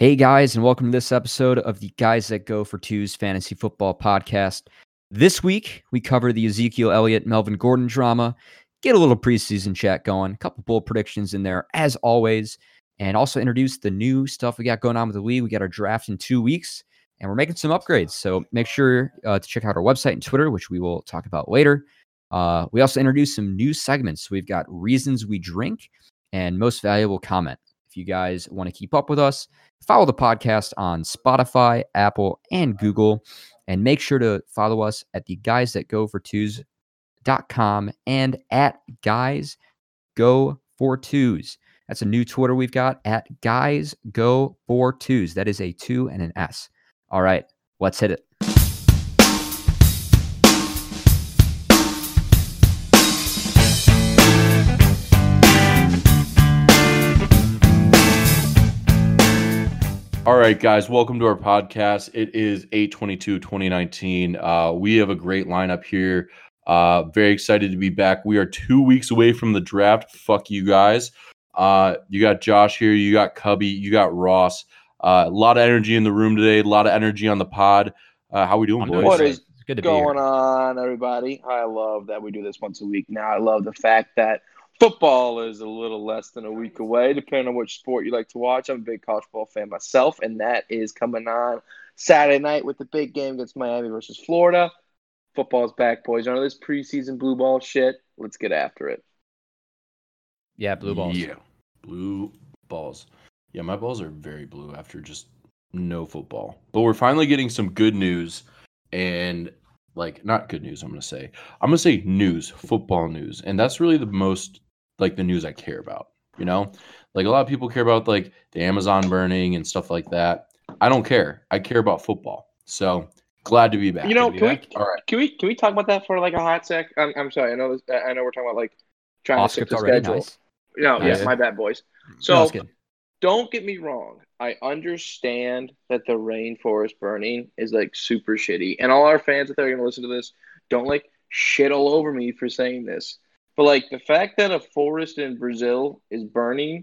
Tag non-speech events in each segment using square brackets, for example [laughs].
Hey guys, and welcome to this episode of the Guys That Go for Twos Fantasy Football Podcast. This week, we cover the Ezekiel Elliott Melvin Gordon drama, get a little preseason chat going, a couple bold predictions in there as always, and also introduce the new stuff we got going on with the league. We got our draft in two weeks, and we're making some upgrades. So make sure uh, to check out our website and Twitter, which we will talk about later. Uh, we also introduced some new segments. We've got reasons we drink and most valuable comment. If you guys want to keep up with us, follow the podcast on Spotify, Apple, and Google. And make sure to follow us at the guys that go for twos.com and at guys go for twos. That's a new Twitter we've got at guys go for twos. That is a two and an S. All right, let's hit it. All right, guys, welcome to our podcast. It is 822 2019. Uh, we have a great lineup here. Uh, very excited to be back. We are two weeks away from the draft. Fuck you guys. Uh, you got Josh here, you got Cubby, you got Ross. Uh, a lot of energy in the room today, a lot of energy on the pod. Uh, how we doing, boys? What is good to going be here. on, everybody? I love that we do this once a week now. I love the fact that football is a little less than a week away, depending on which sport you like to watch. I'm a big college football fan myself, and that is coming on Saturday night with the big game against Miami versus Florida. Football's back, boys. None of this preseason blue ball shit. Let's get after it. Yeah, blue balls. Yeah, blue balls. Yeah, my balls are very blue after just no football. But we're finally getting some good news and like not good news, I'm going to say. I'm going to say news, football news. And that's really the most like the news I care about, you know? Like a lot of people care about like the Amazon burning and stuff like that. I don't care. I care about football. So, glad to be back. You know, Good to be can we, back. All right. can we can we talk about that for like a hot sec? I'm, I'm sorry. I know this, I know we're talking about like trying Off to shift script the already. schedule. Nice. No, Nice. yeah, my bad, boys. So it's good. don't get me wrong. I understand that the rainforest burning is like super shitty. And all our fans that are going to listen to this don't like shit all over me for saying this. But like the fact that a forest in Brazil is burning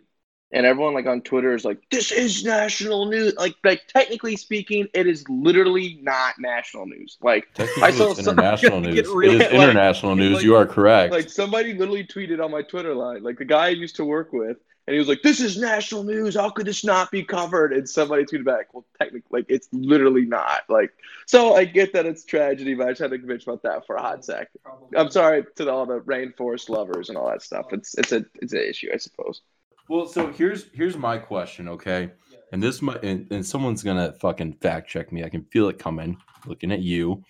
and everyone like on Twitter is like, this is national news. Like, like technically speaking, it is literally not national news. Like, Technically, I saw it's international [laughs] news. real- it is like- international news. like- you are correct. like somebody literally tweeted on my Twitter line, like the guy I used to work with, and he was like, "This is national news. How could this not be covered?" And somebody tweeted back, "Well, technically, like it's literally not." Like, so I get that it's tragedy, but I just had to bitch about that for a hot sec. I'm sorry to all the rainforest lovers and all that stuff. It's it's a it's an issue, I suppose. Well, so here's here's my question, okay? And this might and, and someone's gonna fucking fact check me. I can feel it coming. Looking at you.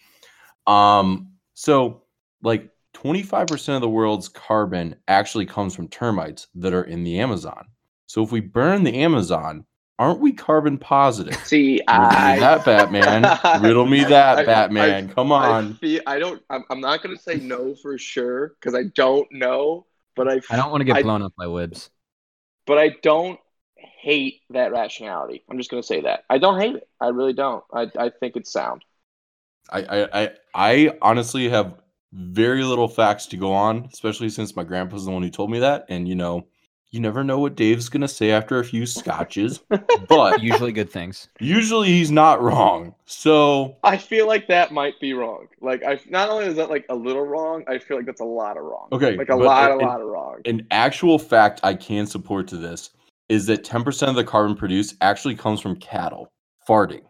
Um. So like 25% of the world's carbon actually comes from termites that are in the Amazon. So if we burn the Amazon, aren't we carbon positive? See, Riddle me I that, Batman. Riddle me that, [laughs] I- Batman. Come I on. feel I don't. I'm, I'm not gonna say no for sure because I don't know, but I I don't want to get I- blown up by libs. but I don't hate that rationality. I'm just gonna say that I don't hate it. I really don't. I, I think it's sound. I, I, I, I honestly have very little facts to go on, especially since my grandpa's the one who told me that. And you know, you never know what Dave's gonna say after a few scotches, [laughs] but Usually good things. usually he's not wrong. So I feel like that might be wrong. Like I not only is that like a little wrong, I feel like that's a lot of wrong. Okay, like a lot, it- a lot of wrong. an actual fact I can support to this is that 10% of the carbon produced actually comes from cattle farting.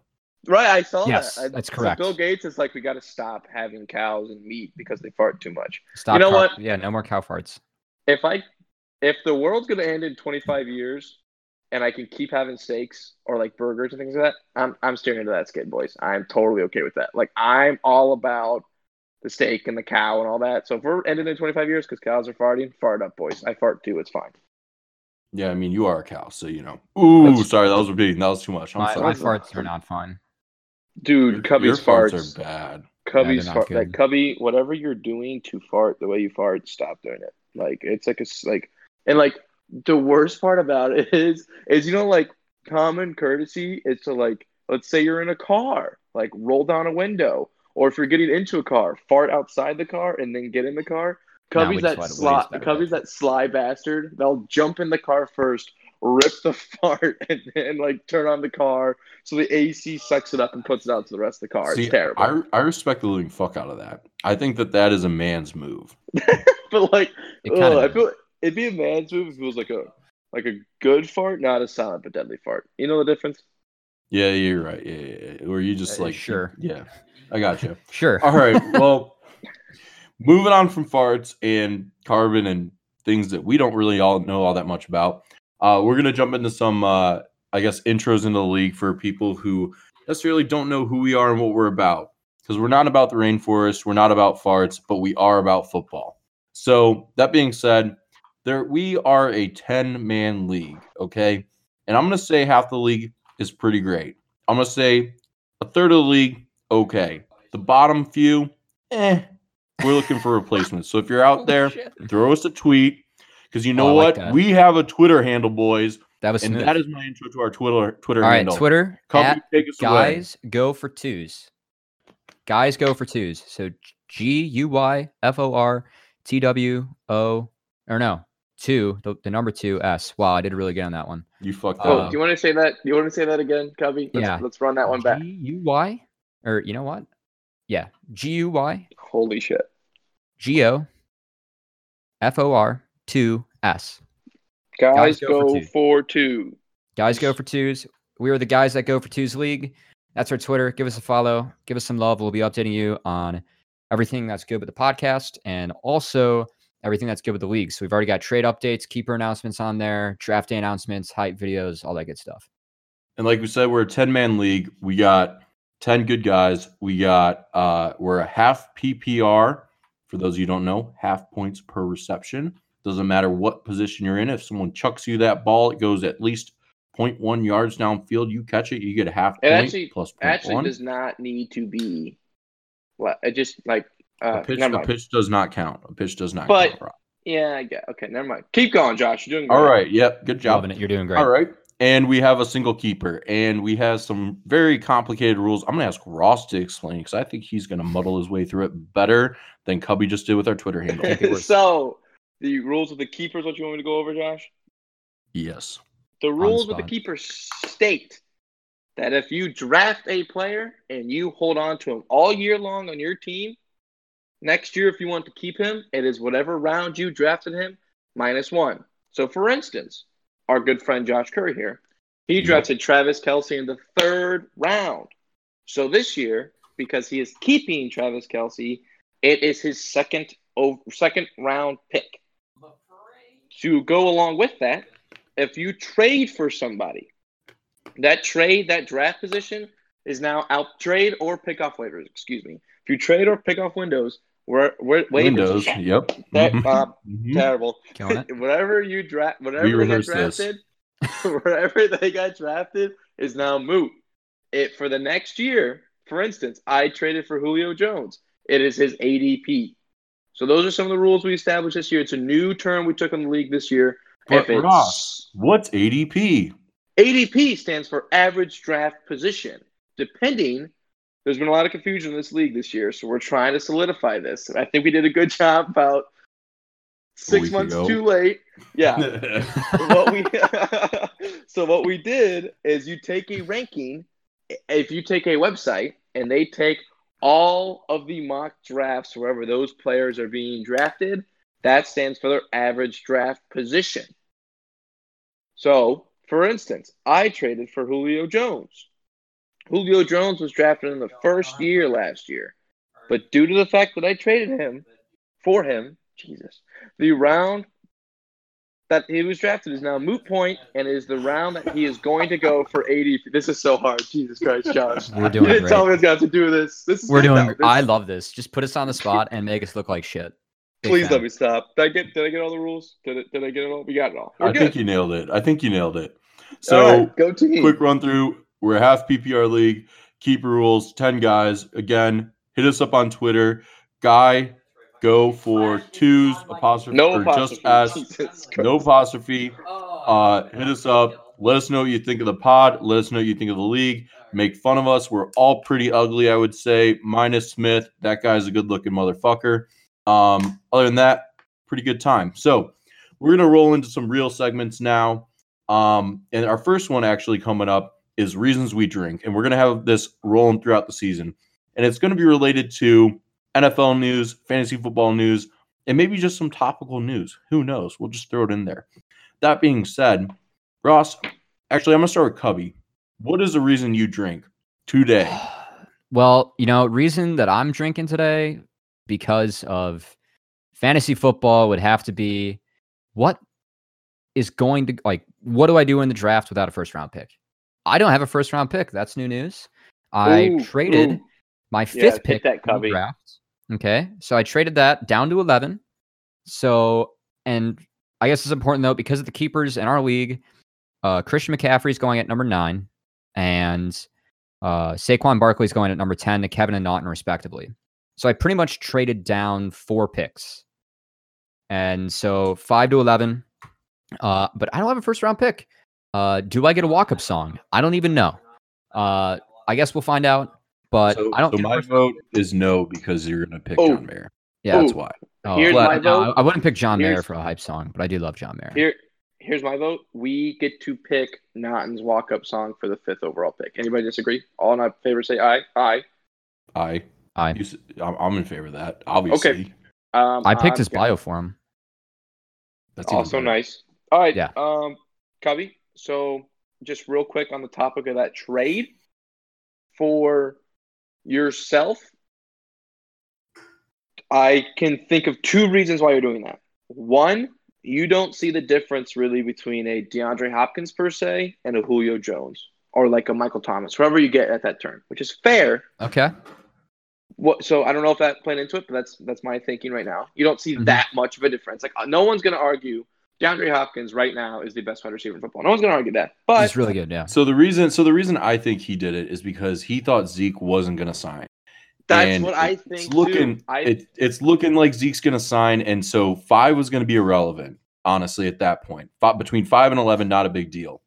Right, I saw Yes, that. I- that's so correct. Bill Gates is like, we got to stop having cows and meat because they fart too much. Stop. You know cow- what? Yeah, no more cow farts. If I, if the world's gonna end in 25 years, and I can keep having steaks or like burgers and things like that, I'm I'm steering into that skid, boys. I'm totally okay with that. Like I'm all about the steak and the cow and all that. So if we're ending in 25 years because cows are farting, fart up, boys. I fart too. It's fine. Yeah, I mean you are a cow, so you know. Ooh, That's- sorry, that was repeating. That was too much. I'm My, sorry. My farts are not fine. Dude, Your- Cubby's your farts are bad. Cubby's not fart. Like Cubby, whatever you're doing to fart the way you fart, stop doing it. Like it's like a like, and like the worst part about it [laughs] is is you know like common courtesy is to like let's say you're in a car, like roll down a window, or if you're getting into a car, fart outside the car and then get in the car. Cubby's that sly. just let it Cubby's that sly bastard. They'll jump in the car first, rip the [laughs] fart and then like turn on the car so the AC sucks it up and puts it out to the rest of the car. See, it's terrible. I, I respect the living fuck out of that. I think that that is a man's move. [laughs] but like, It kinda ugh, I is. feel it'd be a man's move if it was like a like a good fart, not a silent but deadly fart. You know the difference? Yeah, you're right. Yeah, yeah, yeah. Or you just Uh, like sure. Yeah, I got you. [laughs] Sure. All right. Well, moving on from farts and carbon and things that we don't really all know all that much about. Uh, we're gonna jump into some, uh, I guess, intros into the league for people who necessarily don't know who we are and what we're about. Because we're not about the rainforest, we're not about farts, but we are about football. So that being said, there we are a ten man league. Okay, and I'm gonna say half the league is pretty great. I'm gonna say a third of the league okay. The bottom few, eh, we're looking for replacements. So if you're out there, throw us a tweet because you oh, know Oh, I like what? we have a Twitter handle, boys, That was and smooth. that is my intro to our Twitter Twitter All right, handle. Twitter Come at take us away. guys go for twos. Guys go for twos. So G U Y F O R T W O or no two the, the number two S. Wow, I did really good on that one. You fucked Oh, up. do you want to say that? Do you want to say that again, Cubby? Let's, Yeah. Let's run that one back. G U Y or you know what? Yeah, G U Y Holy shit! G O F O R two S. Guys, go for two. for two. Guys go for twos. We are the guys that go for twos league. That's our Twitter. Give us a follow. Give us some love. We'll be updating you on everything that's good with the podcast and also everything that's good with the league. So we've already got trade updates, keeper announcements on there, draft day announcements, hype videos, all that good stuff. And like we said, we're a 10 man league. We got 10 good guys. We got, uh, we're a half PPR. For those of you who don't know, half points per reception. Doesn't matter what position you're in. If someone chucks you that ball, it goes at least 0.1 yards downfield. You catch it, you get a half It point actually- plus Actually, 0.1. does not need to be. Well, it just like uh, a pitch, a pitch does not count. A pitch does not But- count. Rob. Yeah, I get. Okay, never mind. Keep going, Josh. You're doing All great. right. Yep. Good job. Loving it. You're doing great. All right. And we have a single keeper, and we have some very complicated rules. I'm going to ask Ross to explain because I think he's going to muddle his way through it better than Cubby just did with our Twitter handle. [laughs] Take it worse. so, the rules of the keepers. What you want me to go over, Josh? yes. The rules with the spot. keeper state that if you draft a player and you hold on to him all year long on your team, next year, if you want to keep him, it is whatever round you drafted him minus one. So, for instance, our good friend Josh Curry here, he Yep. drafted Travis Kelce in the third round. So this year, because he is keeping Travis Kelce, it is his second over, second round pick. To go along with that, if you trade for somebody, that trade, that draft position is now out trade or pick off waivers. Excuse me. If you trade or pick off windows, where where we're waivers. Windows. Yep. That, uh, Mhm. [laughs] terrible. [laughs] Whatever you draft, whatever We they got this. drafted, [laughs] wherever they got drafted is now moot. It for the next year. For instance, I traded for Julio Jones. It is his ADP. So those are some of the rules we established this year. It's a new term we took in the league this year. But Ross, what's ADP? ADP stands for average draft position. Depending, there's been a lot of confusion in this league this year, so we're trying to solidify this. And I think we did a good [laughs] job about six months ago. too late. Yeah. [laughs] what we [laughs] so what we did is you take a ranking if you take a website and they take all of the mock drafts wherever those players are being drafted that stands for their average draft position. So for instance i traded for julio jones. Julio jones was drafted in the first year last year but due to the fact that i traded him for him jesus the round that he was drafted is now moot point and is the round that he is going to go for 80. This is so hard. Jesus Christ, Josh. We're doing you didn't great. tell me I was going to do this. This is We're doing. This- I love this. Just put us on the spot and make us look like shit. Big Please fan. let me stop. Did I get did I get all the rules? Did it, did I get it all? We got it all. We're I good. think you nailed it. I think you nailed it. So, all right, go team. quick run through. We're a half PPR league. Keeper rules, 10 guys. Again, hit us up on Twitter. Guy, go for twos, apostrophe, no or apostrophe. just ask. No apostrophe. Uh, hit us up. Let us know what you think of the pod. Let us know what you think of the league. Make fun of us. We're all pretty ugly, I would say, minus Smith. That guy's a good looking motherfucker. Um, other than that, pretty good time. So we're gonna roll into some real segments now. Um, and our first one actually coming up is reasons we drink, and we're gonna have this rolling throughout the season, and it's gonna be related to NFL news, fantasy football news, and maybe just some topical news. Who knows? We'll just throw it in there. That being said, Ross, actually, I'm gonna start with Cubby. What is the reason you drink today? [sighs] Well, you know, reason that I'm drinking today because of fantasy football would have to be what is going to like what do I do in the draft without a first round pick? I don't have a first round pick. That's new news. I Ooh, traded ooh. my fifth hit pick that, in the Cubby. draft. Okay. So I traded that down to 11. So, and I guess it's important though, because of the keepers in our league, uh, Christian McCaffrey is going at number nine, and uh, Saquon Barkley is going at number 10 to Kevin and Naughton, respectively. So I pretty much traded down four picks. And so five to 11. Uh, but I don't have a first round pick. Uh, do I get a walk up song? I don't even know. Uh, I guess we'll find out. But so, I don't. so my vote is no because you're gonna pick Oh. John Mayer. yeah, That's why. Oh, Here's well, my no, vote. I wouldn't pick John Mayer for a hype song, but I do love John Mayer. Here, here's my vote. We get to pick Naughton's walk-up song for the fifth overall pick. Anybody disagree? All in our favor say aye. Aye. I, I you, s- I'm, I'm in favor of that. Obviously, Um, I picked I'm his gonna- bio for him. that's even Also nice. All right. Yeah. Um, Cubby. So just real quick on the topic of that trade for yourself, I can think of two reasons why you're doing that. One, you don't see the difference really between a DeAndre Hopkins per se and a Julio Jones or like a Michael Thomas, whoever you get at that turn, which is fair. Okay. What? So I don't know if that played into it, but that's that's my thinking right now. You don't see Mhm. that much of a difference. Like no one's going to argue DeAndre Hopkins right now is the best wide receiver in football. No one's going to argue that. But He's really good. Yeah. So the reason, so the reason I think he did it is because he thought Zeke wasn't gonna sign. that's And what I it's think. looking, too. I it, it's looking like Zeke's gonna sign, and so five was gonna be irrelevant. Honestly, at that point, Fi- between five and eleven, not a big deal.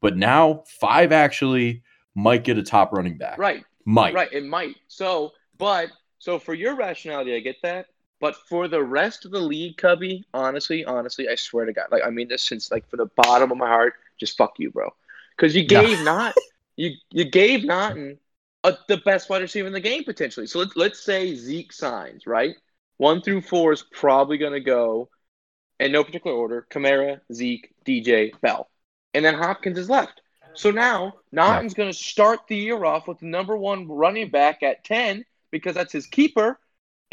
But now five actually might get a top running back. right, Might. right. It might. So, but so for your rationality, I get that. But for the rest of the league, Cubby, honestly, honestly, I swear to God, like I mean this since like from the bottom of my heart, just fuck you, bro. Because you No. gave not you you gave Naughton a, the best wide receiver in the game potentially. So let's let's say Zeke signs right. One through four is probably going to go in no particular order: Kamara, Zeke, DJ, Bell, and then Hopkins is left. So now Naughton's going to start the year off with the number one running back at ten because that's his keeper,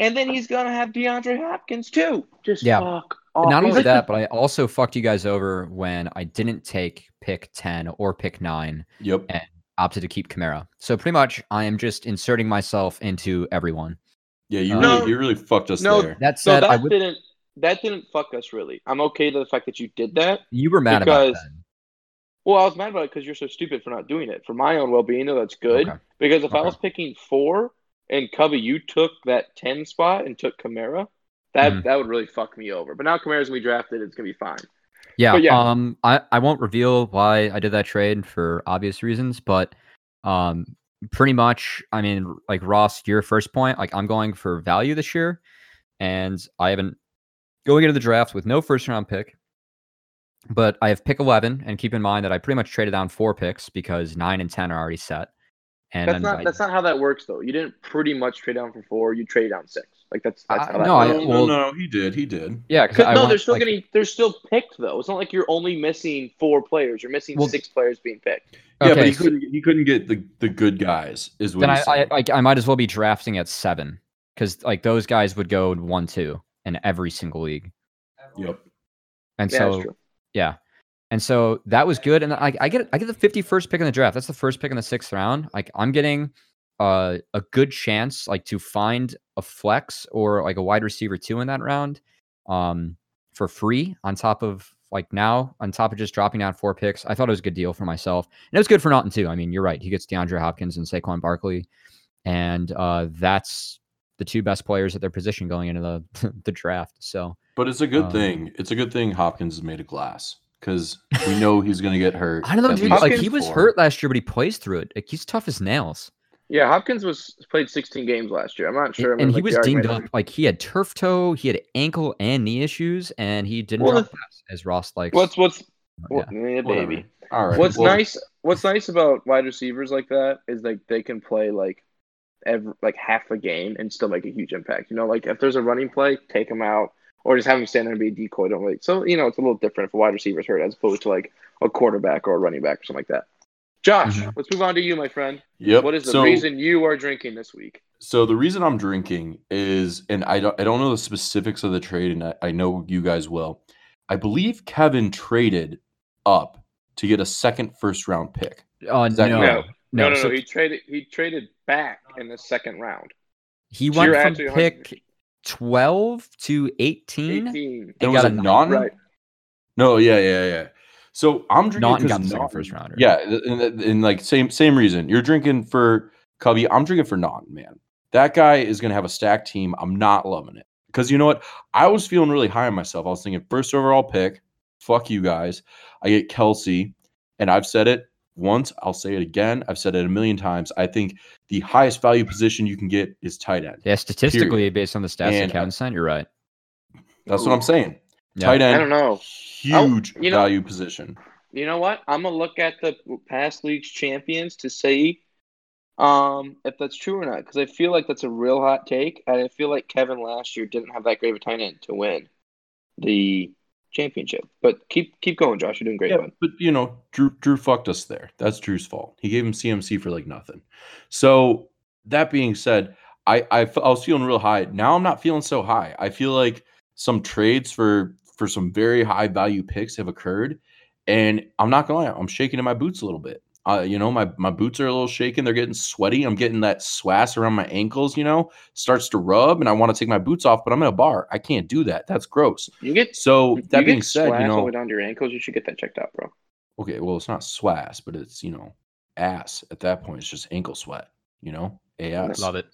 and then he's going to have DeAndre Hopkins too. Just Yeah. fuck off. Not He's only like [laughs] that, but I also fucked you guys over when I didn't take pick 10 or pick 9, Yep. And opted to keep Kamara. So pretty much I am just inserting myself into everyone. Yeah, you um, No. really, you really fucked us No. there. That so said, I that would, didn't that didn't fuck us really. I'm okay to the fact that you did that. you were mad about because- that. Well, I was mad about it because you're so stupid for not doing it. For my own well being, though, that's good. Okay. Because if I was picking four and Cubby, you took that ten spot and took Kamara, that Mhm. that would really fuck me over. But now Kamara's gonna be drafted, it's gonna be fine. Yeah, yeah. Um, I, I won't reveal why I did that trade for obvious reasons, but um, pretty much, I mean, like Ross, your first point, like I'm going for value this year, and I haven't going into the draft with no first round pick, but I have pick 11, and keep in mind that I pretty much traded down four picks because nine and 10 are already set. And That's not that's not how that works though. You didn't pretty much trade down for four. You trade down six. Like that's that's I- how that no, I- works. no, well- no, no, he did. He did. yeah, 'cause 'Cause- I no, want, they're still like- getting they're still picked though. It's not like you're only missing four players. You're missing Well- six players being picked. Yeah, but he so- couldn't. He couldn't get the the good guys. Is what then I, he's I like I might as well be drafting at seven because like those guys would go one two in every single league, yep. and Yeah, so that's true. yeah, and so that was good. And I, I get I get the fifty first pick in the draft. That's the first pick in the sixth round. Like I'm getting uh, a good chance like to find a flex or like a wide receiver two in that round, um, for free on top of like now on top of just dropping down four picks. I thought it was a good deal for myself, and it was good for Naughton too. I mean, you're right. He gets DeAndre Hopkins and Saquon Barkley, and uh, that's the two best players at their position going into the [laughs] the draft. So But it's a good Um, thing. It's a good thing Hopkins is made of glass because we know he's going to get hurt. I don't know, dude. Like he was four. hurt last year, but he plays through it. Like he's tough as nails. Yeah, Hopkins was played 16 games last year. I'm not sure. I'm and he was the dinged argument. up. Like he had turf toe, he had ankle and knee issues, and he didn't Well, drop the- pass as Ross likes. What's what's Well, Yeah. yeah, baby. All right. What's well, nice? What's nice about wide receivers like that is like they can play like every like half a game and still make a huge impact. You know, like if there's a running play, take them out, or just have him stand there and be a decoy. Don't like so you know it's a little different if a wide receiver's hurt as opposed to like a quarterback or a running back or something like that. Josh, mm-hmm. let's move on to you, my friend. Yep. What is the so, reason you are drinking this week? So the reason I'm drinking is, and I don't, I don't know the specifics of the trade, and I, I know you guys will. I believe Kevin traded up to get a second first round pick. Oh uh, no. no. no, no, no, so, He traded. He traded back in the second round. He went from pick 12 to 18. 18. was got a non. Right. No, yeah, yeah, yeah. So I'm drinking Naughton got the first rounder. Yeah, and, like same same reason. You're drinking for Cubby. I'm drinking for non man. That guy is gonna have a stack team. I'm not loving it because you know what? I was feeling really high on myself. I was thinking first overall pick. Fuck you guys. I get Kelce, and I've said it once. I'll say it again. I've said it a million times. I think the highest value position you can get is tight end. Yeah, statistically, based on the stats And, that Kevin sent, you're right. That's what I'm saying. Yeah. Tight end. I don't know. Huge you know- value position. You know what? I'm gonna look at the past league's champions to see um, if that's true or not. Because I feel like that's a real hot take, and I feel like Kevin last year didn't have that great of a tight end to win the championship. But keep keep going, Josh. You're doing great, Yeah, but you know, Drew Drew fucked us there. That's Drew's fault. He gave him CMC for like nothing. So that being said, I I, I was feeling real high. Now I'm not feeling so high. I feel like some trades for for some very high value picks have occurred, and I'm not gonna lie, I'm shaking in my boots a little bit. Uh, you know, my my boots are a little shaking. They're getting sweaty. I'm getting that swass around my ankles. You know, starts to rub, and I want to take my boots off, but I'm in a bar. I can't do that. That's gross. You get So that being said, you all the know, way down to your ankles. You should get that checked out, bro. okay, well, it's not swass, but it's you know ass. At that point, it's just ankle sweat. You know, ass. Love it.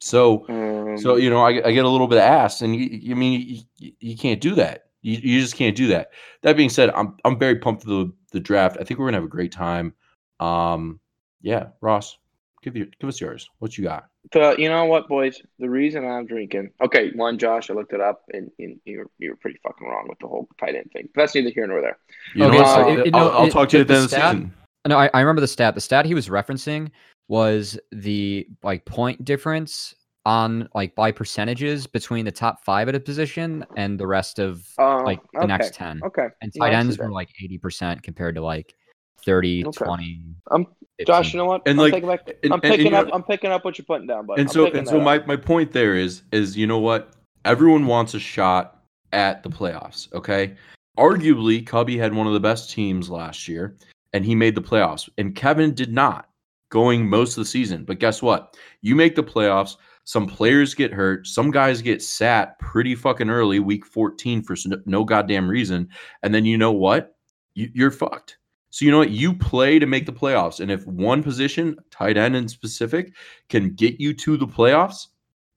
So, Um, so you know, I, I get a little bit of ass, and you, you mean you, you can't do that. You, you just can't do that. That being said, I'm I'm very pumped for the the draft. I think we're gonna have a great time. Um, yeah, Ross, give you give us yours. What you got? The, you know what, boys? The reason I'm drinking. Okay, one, Josh, I looked it up, and, and you were you were pretty fucking wrong with the whole tight end thing. But that's neither here nor there. You Okay, know what? so I'll, it- it- I'll, no, I'll it- talk to you at the the end of the season. No, I, I remember the stat. The stat he was referencing was the like point difference on like by percentages between the top five at a position and the rest of Um, like the okay. next 10. Okay. And tight see ends were like 80% compared to like 30, Okay. 20. Um, 15. Josh, you know what? And, I'm like, taking back. and- I'm picking and up. I'm picking up what you're putting down, bud. and I'm so and so up. my, my point there is is you know what everyone wants a shot at the playoffs okay arguably cubby had one of the best teams last year and he made the playoffs and kevin did not going most of the season but guess what you make the playoffs some players get hurt some guys get sat pretty fucking early week 14 for no goddamn reason and then you know what you, you're fucked so you know what you play to make the playoffs and if one position tight end in specific can get you to the playoffs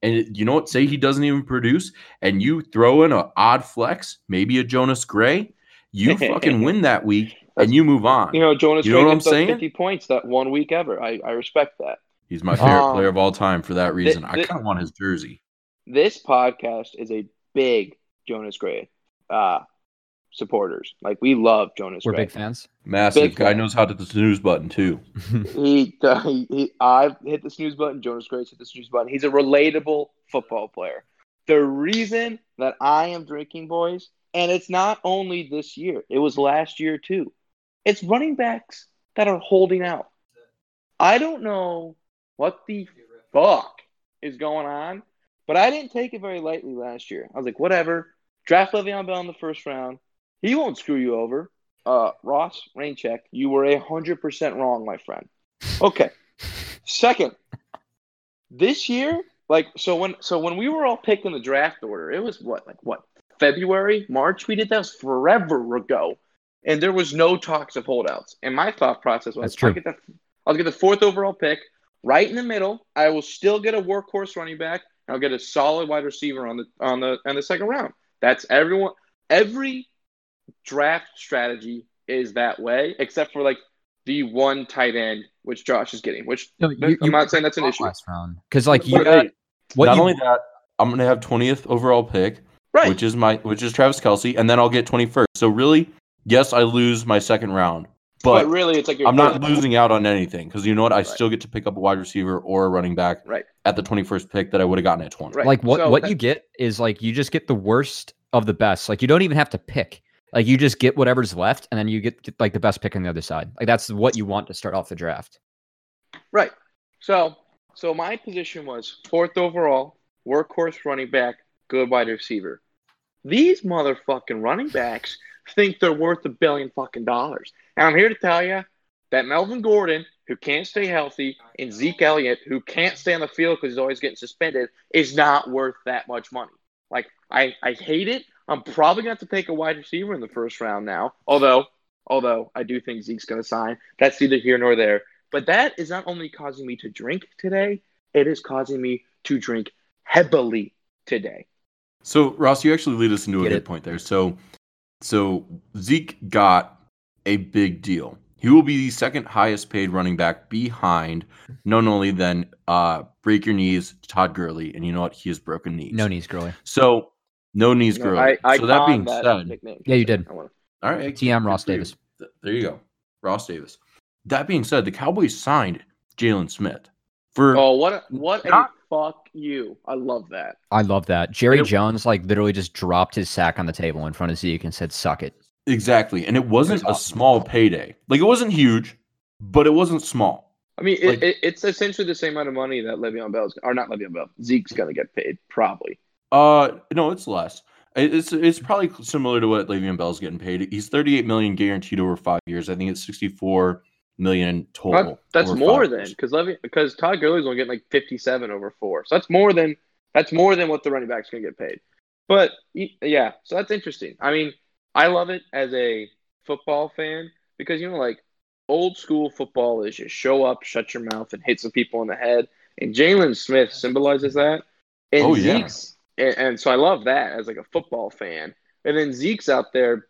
and you know what say he doesn't even produce and you throw in a odd flex maybe a jonas gray you [laughs] fucking win that week and you move on You know, Jonas You know Gray what I'm gets saying? 50 points that one week ever. I, I respect that. he's my favorite Um, player of all time for that reason i kind of want his jersey This podcast is a big Jonas Gray uh, supporters. Like we love Jonas We're Gray. big fans. massive Big guy fan. knows how to hit the snooze button too [laughs] He, uh, he, he I've hit the snooze button. Jonas Gray's hit the snooze button. He's a relatable football player. The reason that I am drinking, boys, and it's not only this year. It was last year too. It's running backs that are holding out. I don't know what the fuck is going on, but I didn't take it very lightly last year. I was like, whatever. Draft Le'Veon Bell in the first round. He won't screw you over. Uh, Ross, rain check. You were a hundred percent wrong, my friend. Okay. Second, this year, like so when so when we were all picking the draft order, it was what like what February, March. We did that was forever ago, and there was no talks of holdouts. And my thought process was, That's true. I'll get the I'll get the fourth overall pick, right in the middle. I will still get a workhorse running back. I'll get a solid wide receiver on the on the on the second round. That's everyone. Every draft strategy is that way, except for like the one tight end, which Josh is getting. Which No, you- I'm you not saying that's an issue. last round because like you But, got what not you only that i'm gonna have 20th overall pick Right. which is my which is Travis Kelce, and then I'll get 21st. So really, Yes, I lose my second round, But, but really, it's like you're I'm not losing out on anything because you know what? I Right. still get to pick up a wide receiver or a running back Right. at the 21st pick that I would have gotten at 20. Right. Like what So what that- you get is like you just get the worst of the best. Like you don't even have to pick. Like you just get whatever's left, and then you get, get like the best pick on the other side. Like that's what you want to start off the draft. Right. So, so my position was fourth overall, workhorse running back, good wide receiver. These motherfucking running backs think they're worth a billion fucking dollars. And I'm here to tell you that Melvin Gordon, who can't stay healthy, and Zeke Elliott, who can't stay on the field because he's always getting suspended, is not worth that much money. Like, I, I hate it. I'm probably going to have to take a wide receiver in the first round now. Although, although I do think Zeke's going to sign. That's neither here nor there. But that is not only causing me to drink today, it is causing me to drink heavily today. So Ross, you actually lead us into a good it. point there. So, so Zeke got a big deal. He will be the second highest paid running back behind none only than uh, break your knees Todd Gurley, and you know what? He has broken knees. No knees, Gurley. So no knees No, Gurley. I, I so that conned being said, nickname. Yeah, you did. All right, TM Ross good for you. Davis. There you go, Ross Davis. That being said, the Cowboys signed Jaylon Smith for Oh, what a, what a fuck you. I love that. I love that. Jerry It- Jones like literally just dropped his sack on the table in front of Zeke and said, "Suck it." exactly, and it wasn't That's a small payday. Like it wasn't huge, but it wasn't small. I mean, it, it, it's essentially the same amount of money that Le'Veon Bell's, or not Le'Veon Bell, Zeke's going to get paid, probably. Uh, no, it's less. It's it's probably similar to what Le'Veon Bell's getting paid. He's 38 million guaranteed over five years. I think it's 64 million total. That's more than because Levy because Todd Gurley's only getting like fifty seven over four, so that's more than that's more than what the running back's gonna get paid. But yeah, so that's interesting. I mean, I love it as a football fan because you know, like old school football is just show up, shut your mouth, and hit some people in the head. And Jaylon Smith symbolizes that. And Oh, yeah. Zeke's, and, and so I love that as like a football fan. And then Zeke's out there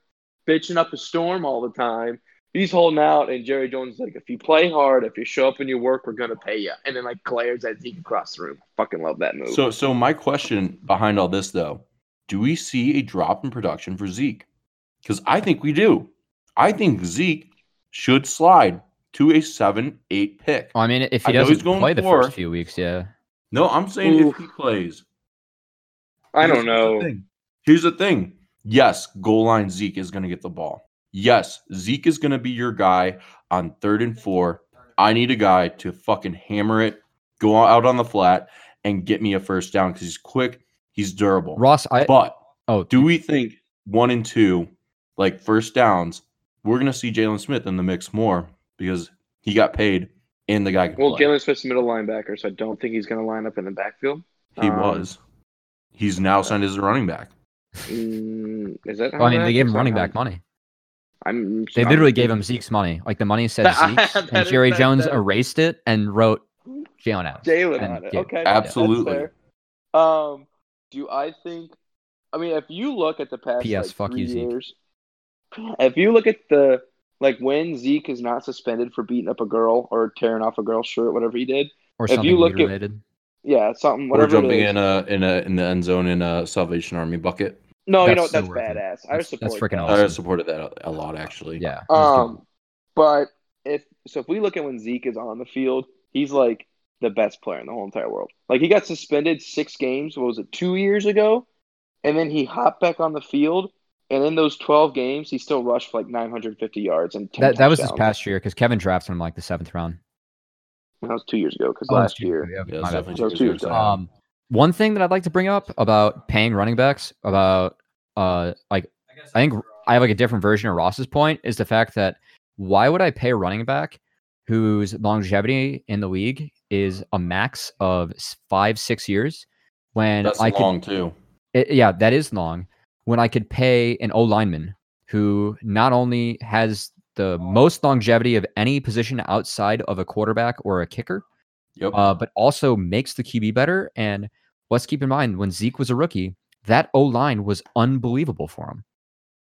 bitching up a storm all the time he's holding out, and Jerry Jones is like, if you play hard, if you show up and you work, we're gonna pay you. And then like glares at Zeke across the room. Fucking love that move. So so my question behind all this though, do we see a drop in production for Zeke? Because I think we do. I think Zeke should slide to a seven eight pick. Well, I mean, if he I know he's doesn't going play the for- first few weeks, yeah. No, I'm saying Oof. if he plays. I don't here's the know. Here's the thing. Yes, goal line Zeke is going to get the ball. Yes, Zeke is going to be your guy on third and four. I need a guy to fucking hammer it, go out on the flat, and get me a first down because he's quick, he's durable. Ross, I But oh, do we think one and two, like first downs, we're going to see Jaylon Smith in the mix more because he got paid and the guy can Well, play. Jaylon Smith's a middle linebacker, so I don't think he's gonna line up in the backfield. he um, was. He's now signed as a running back. Mm, is that? well, I mean, they gave him running back money. I'm. They I'm- literally gave him Zeke's money. Like the money said [laughs] That- Zeke's, that and is- Jerry that- Jones that- erased it and wrote Jalen Adams. Jalen on it. yeah, Okay, absolutely. Um, do I think? I mean, if you look at the past P.S. like, fuck three you, Zeke. years, if you look at the like when Zeke is not suspended for beating up a girl or tearing off a girl's shirt, whatever he did, or if you something look at- related. Yeah, something Or whatever. jumping in a in a in the end zone in a Salvation Army bucket. No, you know That's what? so That's worth it. badass. I That's- support that's freaking that. I supported that a, a lot actually. Yeah. it was good. Um, but if so, if we look at when Zeke is on the field, he's like the best player in the whole entire world. Like he got suspended six games. What was it? Two years ago, and then he hopped back on the field. And in those twelve games, he still rushed for like nine hundred fifty yards and 10 that that was his past year because Kevin drafted him like the seventh round. That was two years ago because Oh, last two year. ago, Yeah, yeah, it's my bad. definitely two two years years ago. Um, one thing that I'd like to bring up about paying running backs, about uh, like I think I have like a different version of Ross's point is the fact that why would I pay a running back whose longevity in the league is a max of five six years when That's I could long too. it, yeah, that is long. When I could pay an O lineman who not only has the most longevity of any position outside of a quarterback or a kicker, Yep. uh, but also makes the QB better. And let's keep in mind when Zeke was a rookie, that O line was unbelievable for him.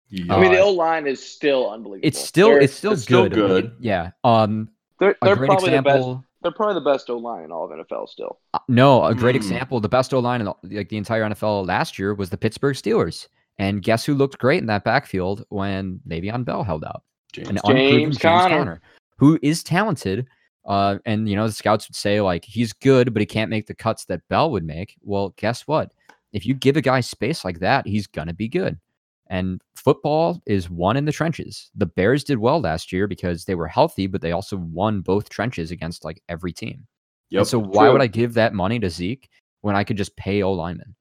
Yep. I mean, the Uh, O line is still unbelievable. It's still They're, it's still it's still good. like, good. yeah. Um. they're, A they're great probably the best. example. They're probably the best O line in all of NFL still. uh, No, a great Mm. example. The best O line in the, like the entire NFL last year was the Pittsburgh Steelers, And guess who looked great in that backfield when Le'Veon Bell held out? James. An James unproven James Conner. Conner, who is talented. Uh, and you know the scouts would say like he's good, but he can't make the cuts that Bell would make. Well, guess what? If you give a guy space like that, he's gonna be good. And football is won in the trenches. The Bears did well last year because they were healthy, but they also won both trenches against like every team. And so why would I give that money to Zeke when I could just pay O linemen?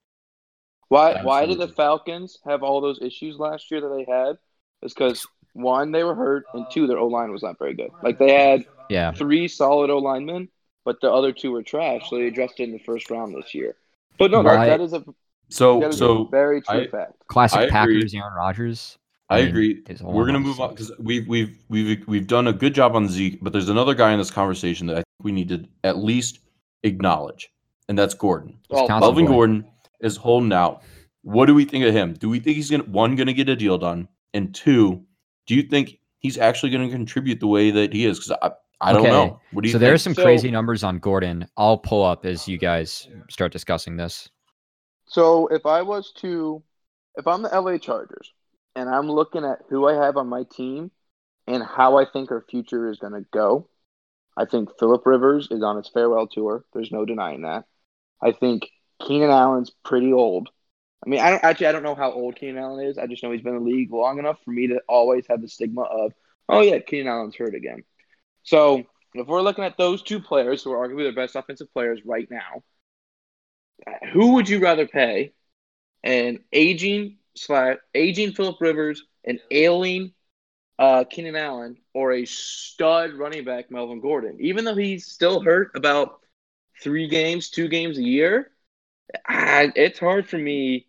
Why why did the Falcons have all those issues last year that they had? It's because one, they were hurt, and two, their O line was not very good. Like they had Yeah. three solid O linemen, but the other two were trash, so they addressed it in the first round this year. But no, Right. that, that is a So that is a so very true I- fact. Classic I agree. Packers, Aaron Rodgers. I mean, agree. his We're gonna move on because we've we've we've we've done a good job on Zeke, but there's another guy in this conversation that I think we need to at least acknowledge, and that's Gordon. Well, oh, Melvin. Gordon is holding out. What do we think of him? Do we think he's gonna one gonna get a deal done, and two, do you think he's actually gonna contribute the way that he is? Because I I don't Okay, know. What do you So think? there are some So- crazy numbers on Gordon. I'll pull up as you guys start discussing this. So if I was to, if I'm the LA Chargers and I'm looking at who I have on my team and how I think our future is going to go, I think Philip Rivers is on his farewell tour. There's no denying that. I think Keenan Allen's pretty old. I mean, I don't actually I don't know how old Keenan Allen is. I just know he's been in the league long enough for me to always have the stigma of, oh yeah, Keenan Allen's hurt again. So if we're looking at those two players who are arguably the best offensive players right now, who would you rather pay? An aging aging Philip Rivers, an ailing uh, Keenan Allen, or a stud running back Melvin Gordon? Even though he's still hurt about three games, two games a year, I, it's hard for me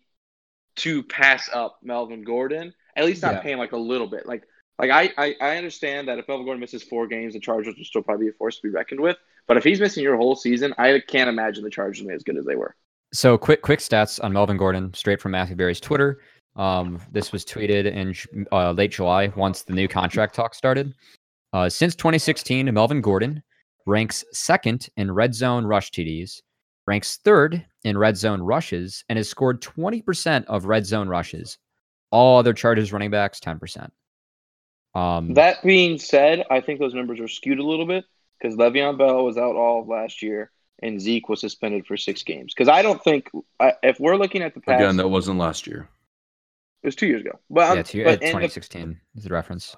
to pass up Melvin Gordon. At least not Yeah. pay him like a little bit. Like like I, I, I understand that if Melvin Gordon misses four games, the Chargers will still probably be a force to be reckoned with. But if he's missing your whole season, I can't imagine the Chargers will be as good as they were. So quick, quick stats on Melvin Gordon, straight from Matthew Berry's Twitter. Um, this was tweeted in uh, late July, once the new contract talk started. Uh, since 2016, Melvin Gordon ranks second in red zone rush TDs, ranks third in red zone rushes, and has scored 20% of red zone rushes. All other Chargers running backs, 10%. Um, That being said, I think those numbers are skewed a little bit because Le'Veon Bell was out all of last year and Zeke was suspended for six games. Because I don't think I, if we're looking at the past, Again, that wasn't last year. it was two years ago. But, yeah, two, but, uh, in the- 2016 is the reference.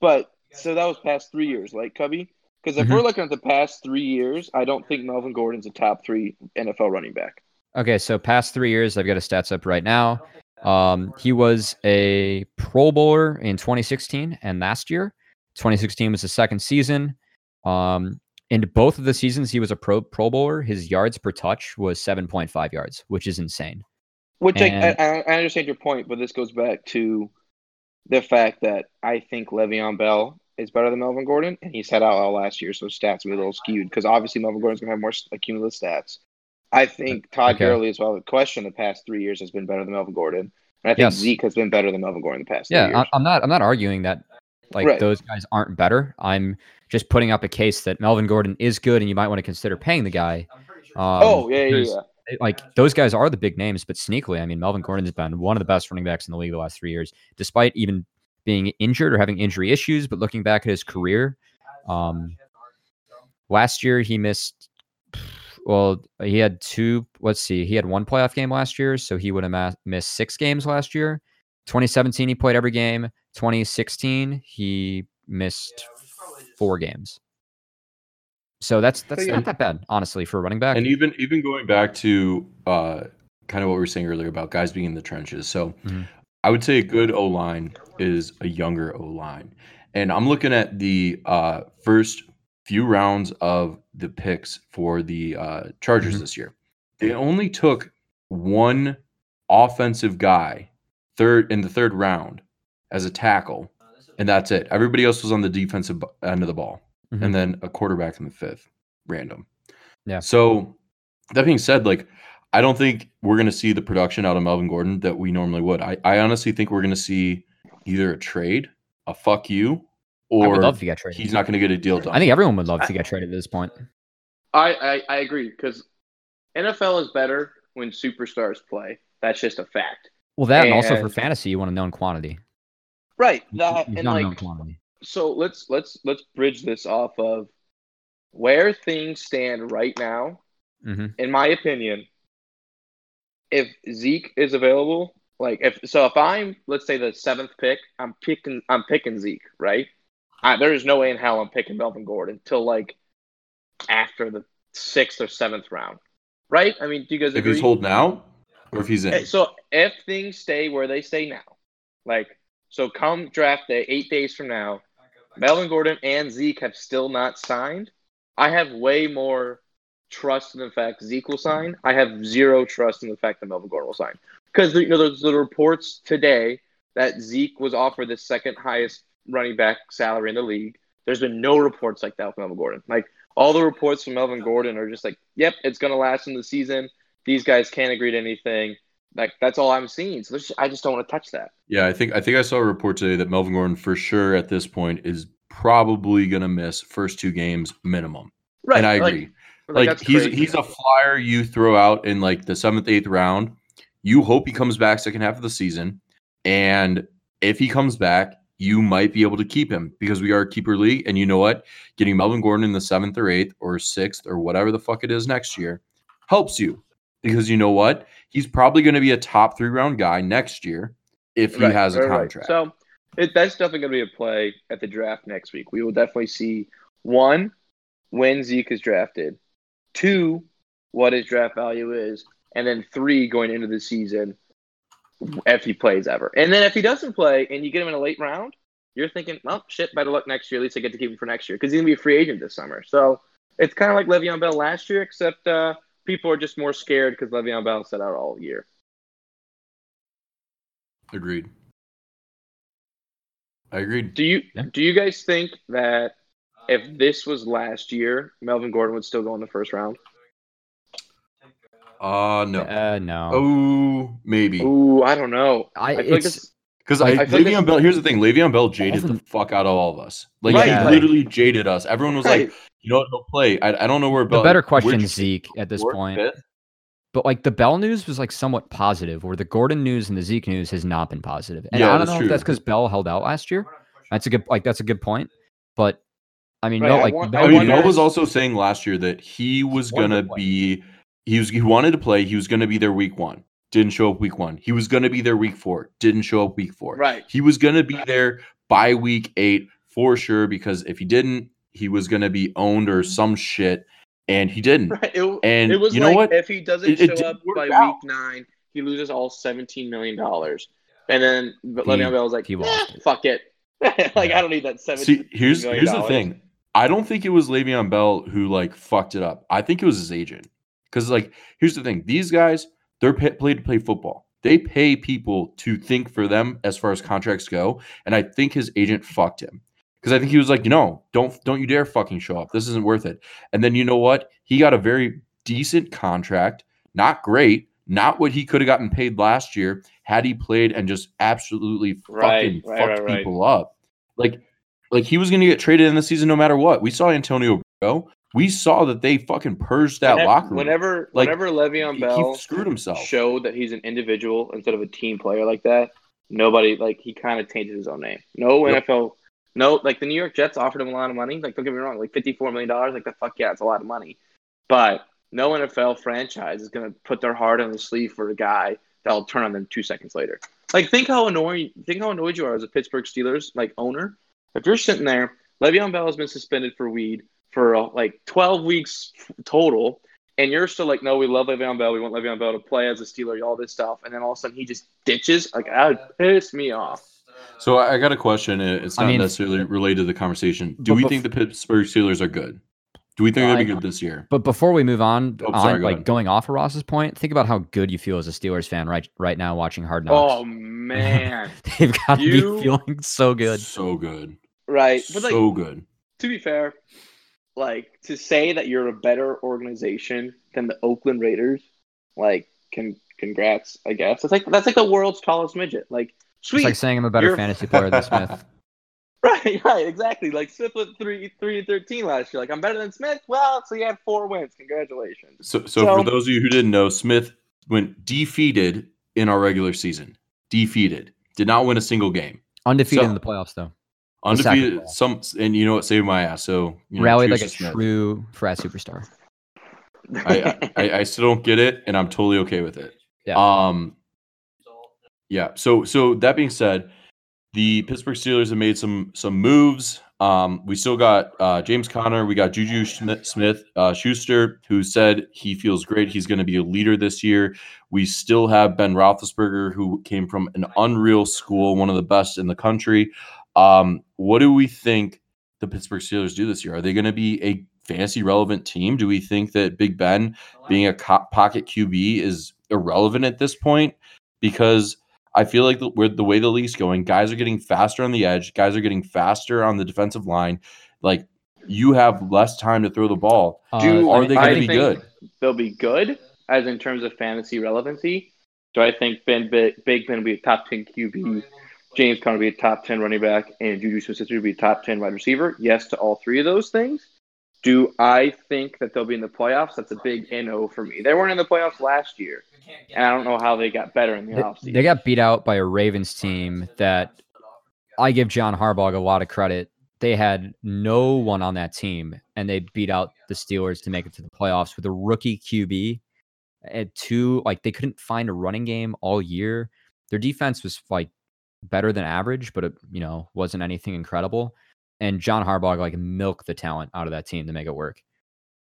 but so that was past three years, Like Cubby? Because if Mhm. we're looking at the past three years, I don't think Melvin Gordon's a top three NFL running back. Okay, so past three years, I've got his stats up right now. Um, he was a Pro Bowler in 2016 and last year. 2016 was the second season. Um, in both of the seasons, he was a Pro Pro Bowler. His yards per touch was 7.5 yards, which is insane. Which I, And- I, I understand your point, but this goes back to the fact that I think Le'Veon Bell is better than Melvin Gordon, and he's had out all last year, so stats will be a little skewed because obviously Melvin Gordon's going to have more s- cumulative stats. I think Todd Okay. Gurley, as well, the question the past three years has been better than Melvin Gordon, and I think Yes. Zeke has been better than Melvin Gordon the past Yeah, three I, years. I'm not. I'm not arguing that like Right. those guys aren't better. I'm just putting up a case that Melvin Gordon is good, and you might want to consider paying the guy. Um, oh yeah, yeah, yeah. like those guys are the big names, but sneakily, I mean, Melvin Gordon's been one of the best running backs in the league the last three years, despite even being injured or having injury issues. But looking back at his career, um, last year he missed. Well, he had two. Let's see, he had one playoff game last year, so he would have ma- missed six games last year. 2017, he played every game. 2016, he missed four games. So that's that's not that bad, honestly, for a running back. And even even going back to uh, kind of what we were saying earlier about guys being in the trenches. So Mhm. I would say a good O line is a younger O line. And I'm looking at the uh, first few rounds of the picks for the uh, Chargers Mhm. this year. They only took one offensive guy third in the third round as a tackle, and that's it. Everybody else was on the defensive end of the ball Mhm. and then a quarterback in the fifth, random. Yeah. So that being said, like I don't think we're gonna see the production out of Melvin Gordon that we normally would. I, I honestly think we're gonna see either a trade, a fuck you, I or would love to get traded. he's not gonna get a deal done. I think everyone would love to get traded at this point. I, I, I agree because NFL is better when superstars play. That's just a fact. Well, that and, also for fantasy, you want a known quantity. Right. That You've and got a known like quantity. so let's let's let's bridge this off of where things stand right now. hmm In my opinion, if Zeke is available, like if so, if I'm let's say the seventh pick, I'm picking I'm picking Zeke, right? I, there is no way in hell I'm picking Melvin Gordon until like after the sixth or seventh round, right? I mean, do you guys If agree? he's holding out, or if he's in. So if things stay where they stay now, like so, come draft day, eight days from now, Melvin Gordon and Zeke have still not signed. I have way more trust in the fact Zeke will sign. I have zero trust in the fact that Melvin Gordon will sign because you know there's the reports today that Zeke was offered the second highest running back salary in the league. There's been no reports like that with Melvin Gordon. Like all the reports from Melvin Gordon are just like, "Yep, it's going to last in the season." These guys can't agree to anything. Like that's all I'm seeing. So there's, I just don't want to touch that. Yeah, I think I think I saw a report today that Melvin Gordon for sure at this point is probably gonna miss first two games minimum. Right. and I agree. like, Like, he's crazy. he's a flyer you throw out in like the seventh, eighth round. You hope he comes back second half of the season. And if he comes back, you might be able to keep him because we are a keeper league. And you know what? Getting Melvin Gordon in the seventh or eighth or sixth or whatever the fuck it is next year helps you. Because you know what? He's probably going to be a top three round guy next year if he Right, has a right, right. contract. So it, that's definitely going to be a play at the draft next week. We will definitely see one when Zeke is drafted, two what his draft value is, and then three going into the season if he plays ever. And then if he doesn't play and you get him in a late round, you're thinking, well, shit, better luck next year. At least I get to keep him for next year because he's gonna be a free agent this summer. So it's kind of like Le'Veon Bell last year, except uh, people are just more scared because Le'Veon Bell sat out all year. Agreed. I agreed. Do you Yeah. do you guys think that if this was last year, Melvin Gordon would still go in the first round? Uh no. Uh, no. Oh, maybe. Ooh, I don't know. I, I like it's, it's Because Like, I, I feel like Le'Veon Bell. Here's the thing: Le'Veon Bell jaded the fuck out of all of us. Like Right, he like- literally jaded us. Everyone was Right. like, "You know what? He'll play." I, I don't know where Bell. the better question is Zeke at this point. fifth? But like the Bell news was like somewhat positive, where the Gordon news and the Zeke news has not been positive. And Yeah, I don't know true. if that's because Bell held out last year. That's a good like that's a good point. But I mean, Right, no, I like want- Bell I I mean, wonder- was also saying last year that he was gonna be. He was. He wanted to play. He was gonna be there week one. Didn't show up week one. He was gonna be there week four. Didn't show up week four. right. He was gonna be there by week eight for sure because if he didn't, he was gonna be owned or some shit, and he didn't. Right. It, And it was you like know what? if he doesn't It- it show didn't up by out. week nine, he loses all seventeen million dollars. And then but He- Le'Veon Bell was like, he "Eh, fuck it. [laughs] like I don't need that seventeen. See, here's here's the thing. I don't think it was Le'Veon Bell who like fucked it up. I think it was his agent. Because like, here's the thing: these guys, they're pa- paid to play football. They pay people to think for them as far as contracts go, and I think his agent fucked him. Because I think he was like, no, don't don't you dare fucking show up. This isn't worth it. And then you know what? He got a very decent contract, not great, not what he could have gotten paid last year had he played and just absolutely fucking Right, fucked right. people up. Like like he was going to get traded in the season no matter what. We saw Antonio go. We saw that they fucking purged that Whenever- locker room. Whenever Like, whenever Le'Veon Bell he screwed himself. showed that he's an individual instead of a team player like that, nobody like he kind of tainted his own name. No Yep. NFL, no like the New York Jets offered him a lot of money. Like don't get me wrong, like fifty four million dollars, like the fuck yeah, it's a lot of money. But no NFL franchise is gonna put their heart on the sleeve for a guy that'll turn on them two seconds later. Like think how annoying, think how annoyed you are as a Pittsburgh Steelers like owner. If you're sitting there, Le'Veon Bell has been suspended for weed for uh, like twelve weeks total and you're still like, no, we love Le'Veon Bell. We want Le'Veon Bell to play as a Steeler, all this stuff. And then all of a sudden he just ditches. Like, that would piss me off. So I I got a question. uh, It's I not mean- necessarily related to the conversation. Do we bef- think the Pittsburgh Steelers are good? Do we think they'll be good this year? But before we move on, Oh, on sorry, go like ahead. going off of Ross's point, think about how good you feel as a Steelers fan right right now watching Hard Knocks. Oh, man. [laughs] They've got to You- be feeling so good. So good. Right. But, like, so good. to be fair, like, to say that you're a better organization than the Oakland Raiders, like, can congrats, I guess. It's like, that's like the world's tallest midget. Like, sweet. It's like saying I'm a better You're- fantasy player than Smith. [laughs] Right, right, exactly. Like Smith went three, three and thirteen last year. Like I'm better than Smith. Well, so you had four wins. Congratulations. So, so, So- for those of you who didn't know, Smith went defeated in our regular season. defeated. Did not win a single game. Undefeated So- in the playoffs, though. Undefeated. Some and you know what saved my ass. So you know, Rallied like a Smith. true frat superstar. I, I I still don't get it, and I'm totally okay with it. Yeah. Um. Yeah. So so that being said, the Pittsburgh Steelers have made some some moves. Um, we still got uh, James Conner. We got Juju Schmi- Smith uh, Schuster, who said he feels great. He's going to be a leader this year. We still have Ben Roethlisberger, who came from an unreal school, one of the best in the country. Um, what do we think the Pittsburgh Steelers do this year? Are they going to be a fantasy relevant team? Do we think that Big Ben being a co- pocket QB is irrelevant at this point? Because I feel like the, the way the league's going, guys are getting faster on the edge, guys are getting faster on the defensive line. Like you have less time to throw the ball. Do- Uh, Are they going to be good? They'll be good as in terms of fantasy relevancy. Do I think Ben Big, Big Ben will be a top ten QB? James Conner be a top ten running back, and Juju Smith-Schuster be a top ten wide receiver. Yes to all three of those things. Do I think that they'll be in the playoffs? That's a big no for me. They weren't in the playoffs last year, and I don't know how they got better in the offseason. they got beat out by a Ravens team that I give John Harbaugh a lot of credit. They had no one on that team, and they beat out the Steelers to make it to the playoffs with a rookie QB. At two, like they couldn't find a running game all year. Their defense was like better than average, but it, you know wasn't anything incredible. And John Harbaugh like milked the talent out of that team to make it work.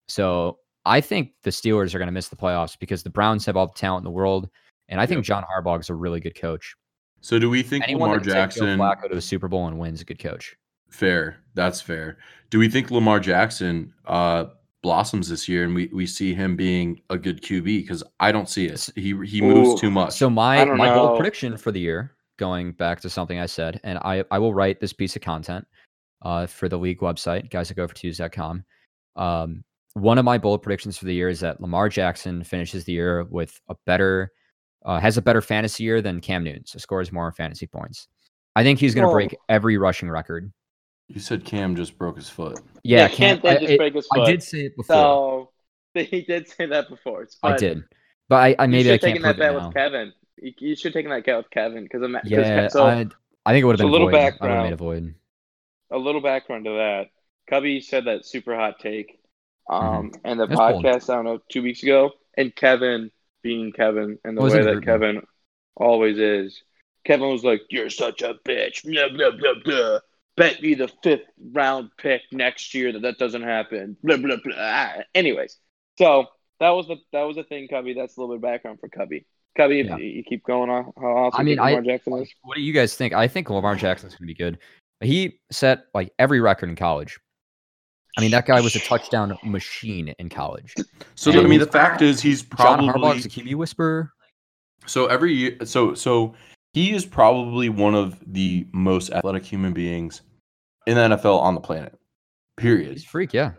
So I think the Steelers are going to miss the playoffs because the Browns have all the talent in the world, and I think Yep. John Harbaugh is a really good coach. So do we think Anyone Lamar that can take Joe Jackson? Flacco to the Super Bowl and wins a good coach. Fair. That's fair. Do we think Lamar Jackson uh, blossoms this year, and we, we see him being a good QB? Because I don't see it. He he moves Ooh. too much. So my I my know. bold prediction for the year, going back to something I said, and I I will write this piece of content uh, for the league website, guys that go for twos.com. Um, one of my bold predictions for the year is that Lamar Jackson finishes the year with a better, uh, has a better fantasy year than Cam Newton, so scores more fantasy points. I think he's going to Well- break every rushing record. you said Cam just broke his foot. Yeah, Cam Cam. did I, just it- break his foot. I did say it before. So [laughs] he did say that before. I did, but I, I you maybe I have can't taken that it bet now. with Kevin. You, you should have taken that bet with Kevin because I'm Yeah, so I, I think it would have so been a little void. I background. made a void. a little background to that. Cubby said that super hot take, um, and the Mm-hmm. That's bold. podcast I don't know two weeks ago, and Kevin being Kevin and the way that. Kevin always is. Kevin was like, "You're such a bitch." Blah blah blah blah. Bet me the fifth round pick next year that that doesn't happen. Blah blah blah. Ah, Anyways, so that was the that was the thing, Cubby. That's a little bit of background for Cubby. Cubby, Yeah. you, you keep going on, how awesome I mean, Lamar I- Jackson is. What do you guys think? I think Lamar Jackson's going to be good. He set like every record in college. I mean, that guy was a touchdown machine in college. So And I mean, the fact is, he's John probably Harbaugh's a QB whisperer. so every year. So so he is probably one of the most athletic human beings in the NFL on the planet. Period. He's a freak, yeah.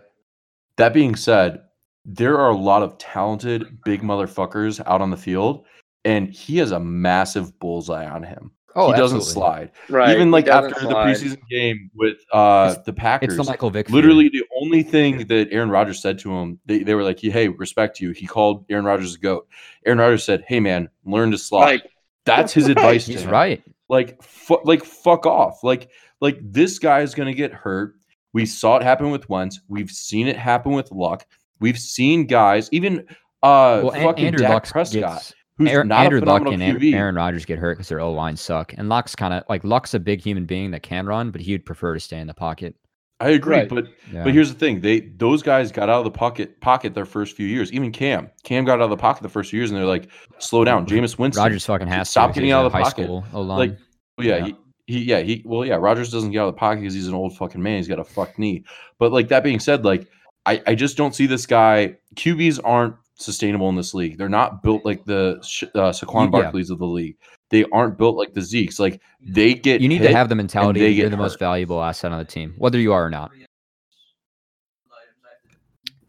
That being said, there are a lot of talented big motherfuckers out on the field, and he has a massive bullseye on him. Oh, he doesn't absolutely. slide. Right. Even like after slide. the preseason game with uh It's- the Packers. It's the Michael Vick. fear. Literally, the only thing that Aaron Rodgers said to him, they, they were like, "Hey, respect you." He called Aaron Rodgers a goat. Aaron Rodgers said, "Hey, man, learn to slide." Like, That's his [laughs] Right. advice. To he's him. right. Like, fu- like fuck off. Like, like this guy is gonna get hurt. We saw it happen with Wentz. We've seen it happen with Luck. We've seen guys, even uh, Well, An- fucking Andrew Dak Luck Prescott, gets who's Aaron, not Andrew a Luck and Aaron, QB. Aaron Rodgers get hurt because their O line suck. And Luck's kind of like Luck's a big human being that can run, but he'd prefer to stay in the pocket. I agree, Right. but Yeah. But here's the thing: they those guys got out of the pocket pocket their first few years. Even Cam, Cam got out of the pocket the first few years, and they're like, "Slow down, Jameis Winston." Rodgers fucking has stop to. getting out of the high pocket. School O-line. Like, well, yeah, Yeah. He, he, yeah, he, well, yeah. Rodgers doesn't get out of the pocket because he's an old fucking man. He's got a fucked knee. But like that being said, like I, I just don't see this guy. QBs aren't sustainable in this league. They're not built like the uh, Saquon Yeah. Barkleys of the league. They aren't built like the Zeke's. Like they get. you need hit to have the mentality they you're get the most valuable asset on the team, whether you are or not.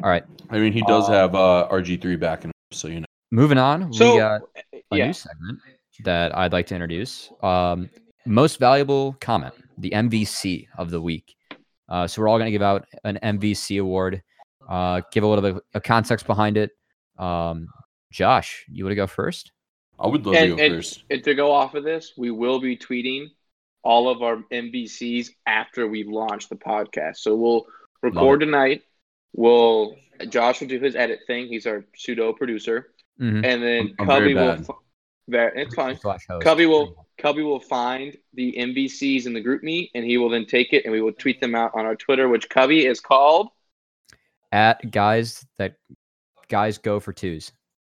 All right, I mean, he does Uh, have uh, RG three back, and so you know. moving on. So, we got a yeah. new segment that I'd like to introduce. Um, most valuable comment, the MVC of the week. Uh, so we're all going to give out an MVC award. Uh, give a little bit of context behind it. Um, Josh, you want to go first? I would love And, to go and, first. and to go off of this, we will be tweeting all of our MVCs after we launch the podcast. So we'll record tonight. We'll Josh will do his edit thing. He's our pseudo producer, Mhm. and then I'm- I'm very Cubby will. bad. fi- Very, it's fine. Cubby will Cubby will find the MVCs in the GroupMe, and he will then take it and we will tweet them out on our Twitter, which Cubby is called. at guys that guys go for twos.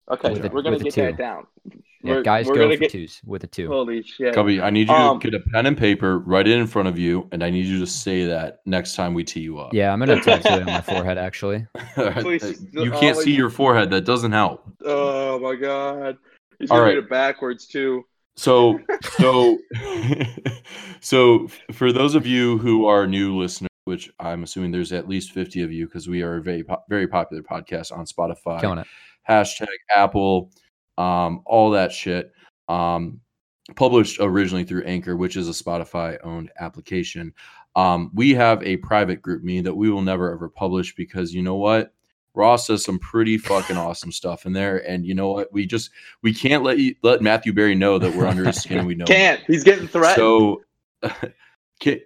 Okay, With a- we're gonna get two. that down. Yeah, We're- guys we're go for get- twos with a two. Holy shit! Cubby, I need you Um, to get a pen and paper, write it in front of you, and I need you to say that next time we tee you up. yeah, I'm gonna [laughs] tattoo it on my forehead actually. [laughs] Please, you oh, can't see your forehead. That doesn't help. Oh my god, he's All gonna right. read it backwards too. So, [laughs] so, so for those of you who are new listeners, which I'm assuming there's at least 50 of you because we are a very, po- very popular podcast on Spotify, Killing it. hashtag Apple, um, all that shit. Um, published originally through Anchor, which is a Spotify owned application. Um, we have a private GroupMe that we will never ever publish because you know what? Ross does some pretty fucking awesome stuff in there, and you know what? We just we can't let you let Matthew Berry know that we're under his skin. We know [laughs] him. Can't. He's getting threatened. So [laughs] can't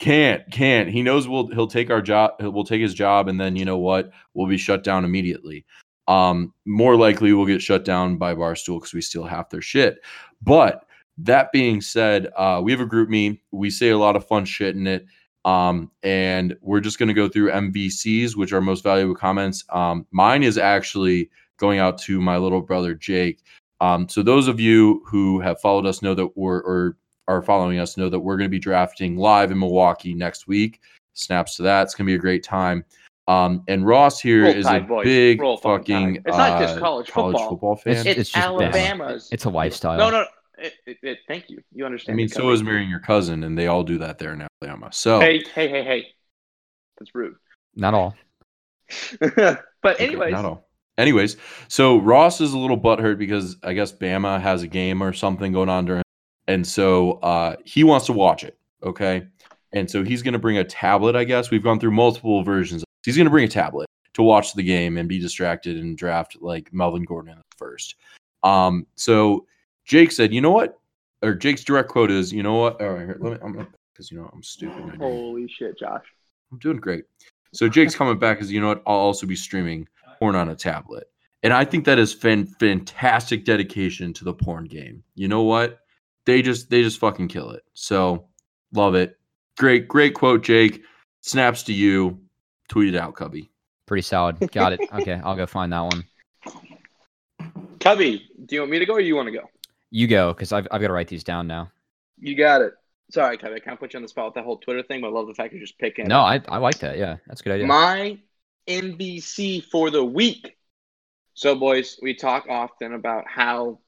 can't can't. He knows we'll he'll take our job. We'll take his job, and then you know what? We'll be shut down immediately. Um, more likely we'll get shut down by Barstool because we steal half their shit. But that being said, uh, we have a GroupMe. We say a lot of fun shit in it. Um, and we're just gonna go through MVCs, which are most valuable comments. Um, mine is actually going out to my little brother Jake. Um, so those of you who have followed us know that we're or are following us know that we're going to be drafting live in Milwaukee next week. Snaps to that. It's going to be a great time. Um, and Ross here Roll is a boys. big Roll fucking fucking Tide. It's not just uh, college football. fan. It's- it's, it's just Alabama's. It's a lifestyle. no, no. It, it, it, thank you. You understand. I mean, so is marrying your cousin, and they all do that there in Alabama. So Hey, hey, hey, hey. That's rude. Not all. [laughs] but Okay, anyways, not all. Anyways, so Ross is a little butthurt because I guess Bama has a game or something going on during, and so uh, he wants to watch it. Okay, and so he's going to bring a tablet. I guess we've gone through multiple versions. He's going to bring a tablet to watch the game and be distracted and draft like Melvin Gordon first. Um, so Jake said, "You know what?" Or Jake's direct quote is, "You know what?" All right, here, let me. I'm because you know I'm stupid. Holy shit, Josh. I'm doing great. So Jake's coming back as you know what? I'll also be streaming porn on a tablet. And I think that is fan- fantastic dedication to the porn game. You know what? They just they just fucking kill it. So love it. Great, great quote, Jake. Snaps to you. Tweet it out, Cubby. Pretty solid. Got it. Okay, I'll go find that one. Cubby, do you want me to go or you want to go? You go, because I've, I've got to write these down now. You got it. Sorry, Cubby. I kind of put you on the spot with that whole Twitter thing, but I love the fact you're just picking. No. I, I like that. Yeah, that's a good idea. My MVC for the week. So, boys, we talk often about how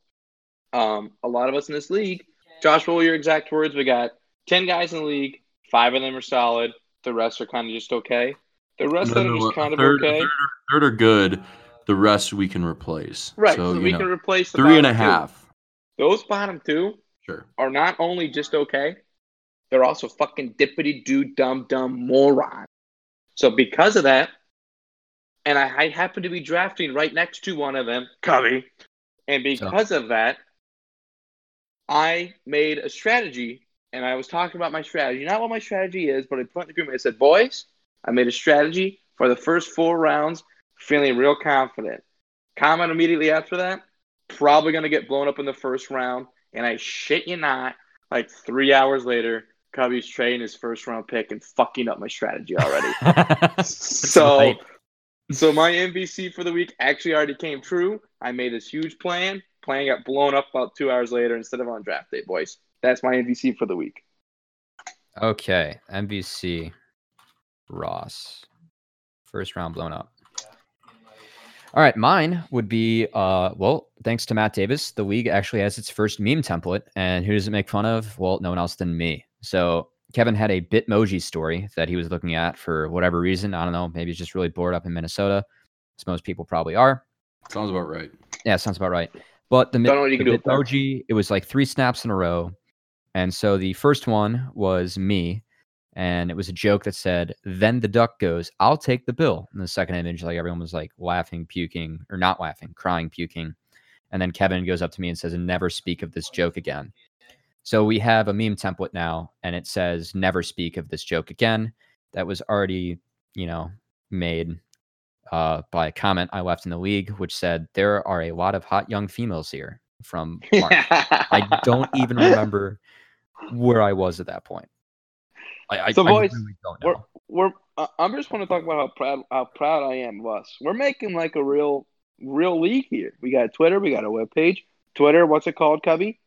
um, a lot of us in this league, Josh, what were your exact words? We got 10 guys in the league, five of them are solid, the rest are kind of just okay. The rest of them are just kind of okay. third, third are good. The rest we can replace. right, So, so, we know, can replace the three and a bottom two. half. Those bottom two Sure. are not only just okay, they're also fucking dippity doo dumb dumb moron. So because of that, and I, I happen to be drafting right next to one of them, Cubby, and because of that, I made a strategy, and I was talking about my strategy, not what my strategy is, but I put in the agreement. I said, boys, I made a strategy for the first four rounds, feeling real confident. Comment immediately after that, probably going to get blown up in the first round. And I shit you not, like three hours later, Cubby's trading his first round pick and fucking up my strategy already. [laughs] so, right. so my MVC for the week actually already came true. I made this huge plan. Plan got blown up about two hours later instead of on draft day, boys. That's my MVC for the week. Okay, MVC Ross. First round blown up. All right, mine would be uh well, thanks to Matt Davis, the league actually has its first meme template, and who does it make fun of? Well, no one else than me. So Kevin had a Bitmoji story that he was looking at for whatever reason. I don't know, maybe he's just really bored up in Minnesota, as most people probably are. Sounds about right. Yeah, sounds about right. But the, Don't know what you the can do with that. Bitmoji, it was like three snaps in a row. And so the first one was me, and it was a joke that said, Then the duck goes, I'll take the bill. And the second image, like everyone was like laughing, puking, or not laughing, crying, puking. And then Kevin goes up to me and says, "Never speak of this joke again." So we have a meme template now, and it says, "Never speak of this joke again." That was already, you know, made uh, by a comment I left in the league, which said, "There are a lot of hot young females here." From Mark. I don't [laughs] even remember where I was at that point. I, I, So, I boys, really don't we're know. we're uh, I'm just want to talk about how proud how proud I am of us. We're making like a real real league here. We got Twitter, we got a webpage. Twitter, what's it called, Cubby?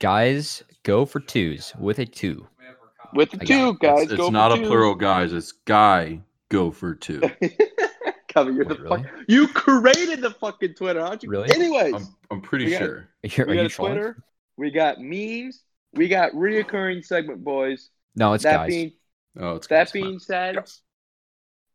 Guys, go for twos with a two. With the I got two guys. it's go it's for not a two. plural, guys. It's guy go for two. [laughs] Cubby, you're Wait, the really? fuck. You created the fucking Twitter, aren't you? Really? Anyways, I'm, I'm pretty We got- sure. [laughs] You're, we are got you a trolling? Twitter. We got memes. We got reoccurring segment, boys. No, it's that guys. being Oh, it's that guys. being said, Yes.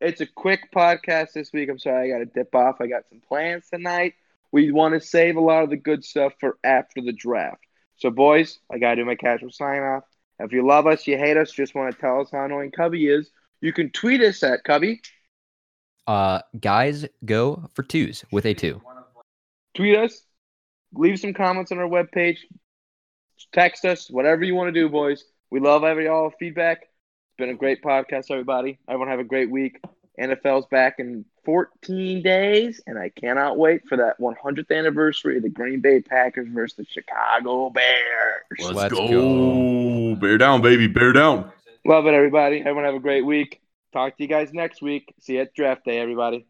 it's a quick podcast this week. I'm sorry, I got to dip off. I got some plans tonight. We want to save a lot of the good stuff for after the draft. So, boys, I got to do my casual sign off. If you love us, you hate us, just want to tell us how annoying Cubby is, you can tweet us at Cubby. Uh, guys, go for twos with a two. Tweet us, leave some comments on our webpage, text us, whatever you want to do, boys. We love every all feedback. It's been a great podcast, everybody. Everyone have a great week. NFL's back in 14 days, and I cannot wait for that 100th anniversary of the Green Bay Packers versus the Chicago Bears. Let's, Let's go. go. Bear down, baby. Bear down. Love it, everybody. Everyone have a great week. Talk to you guys next week. See you at draft day, everybody.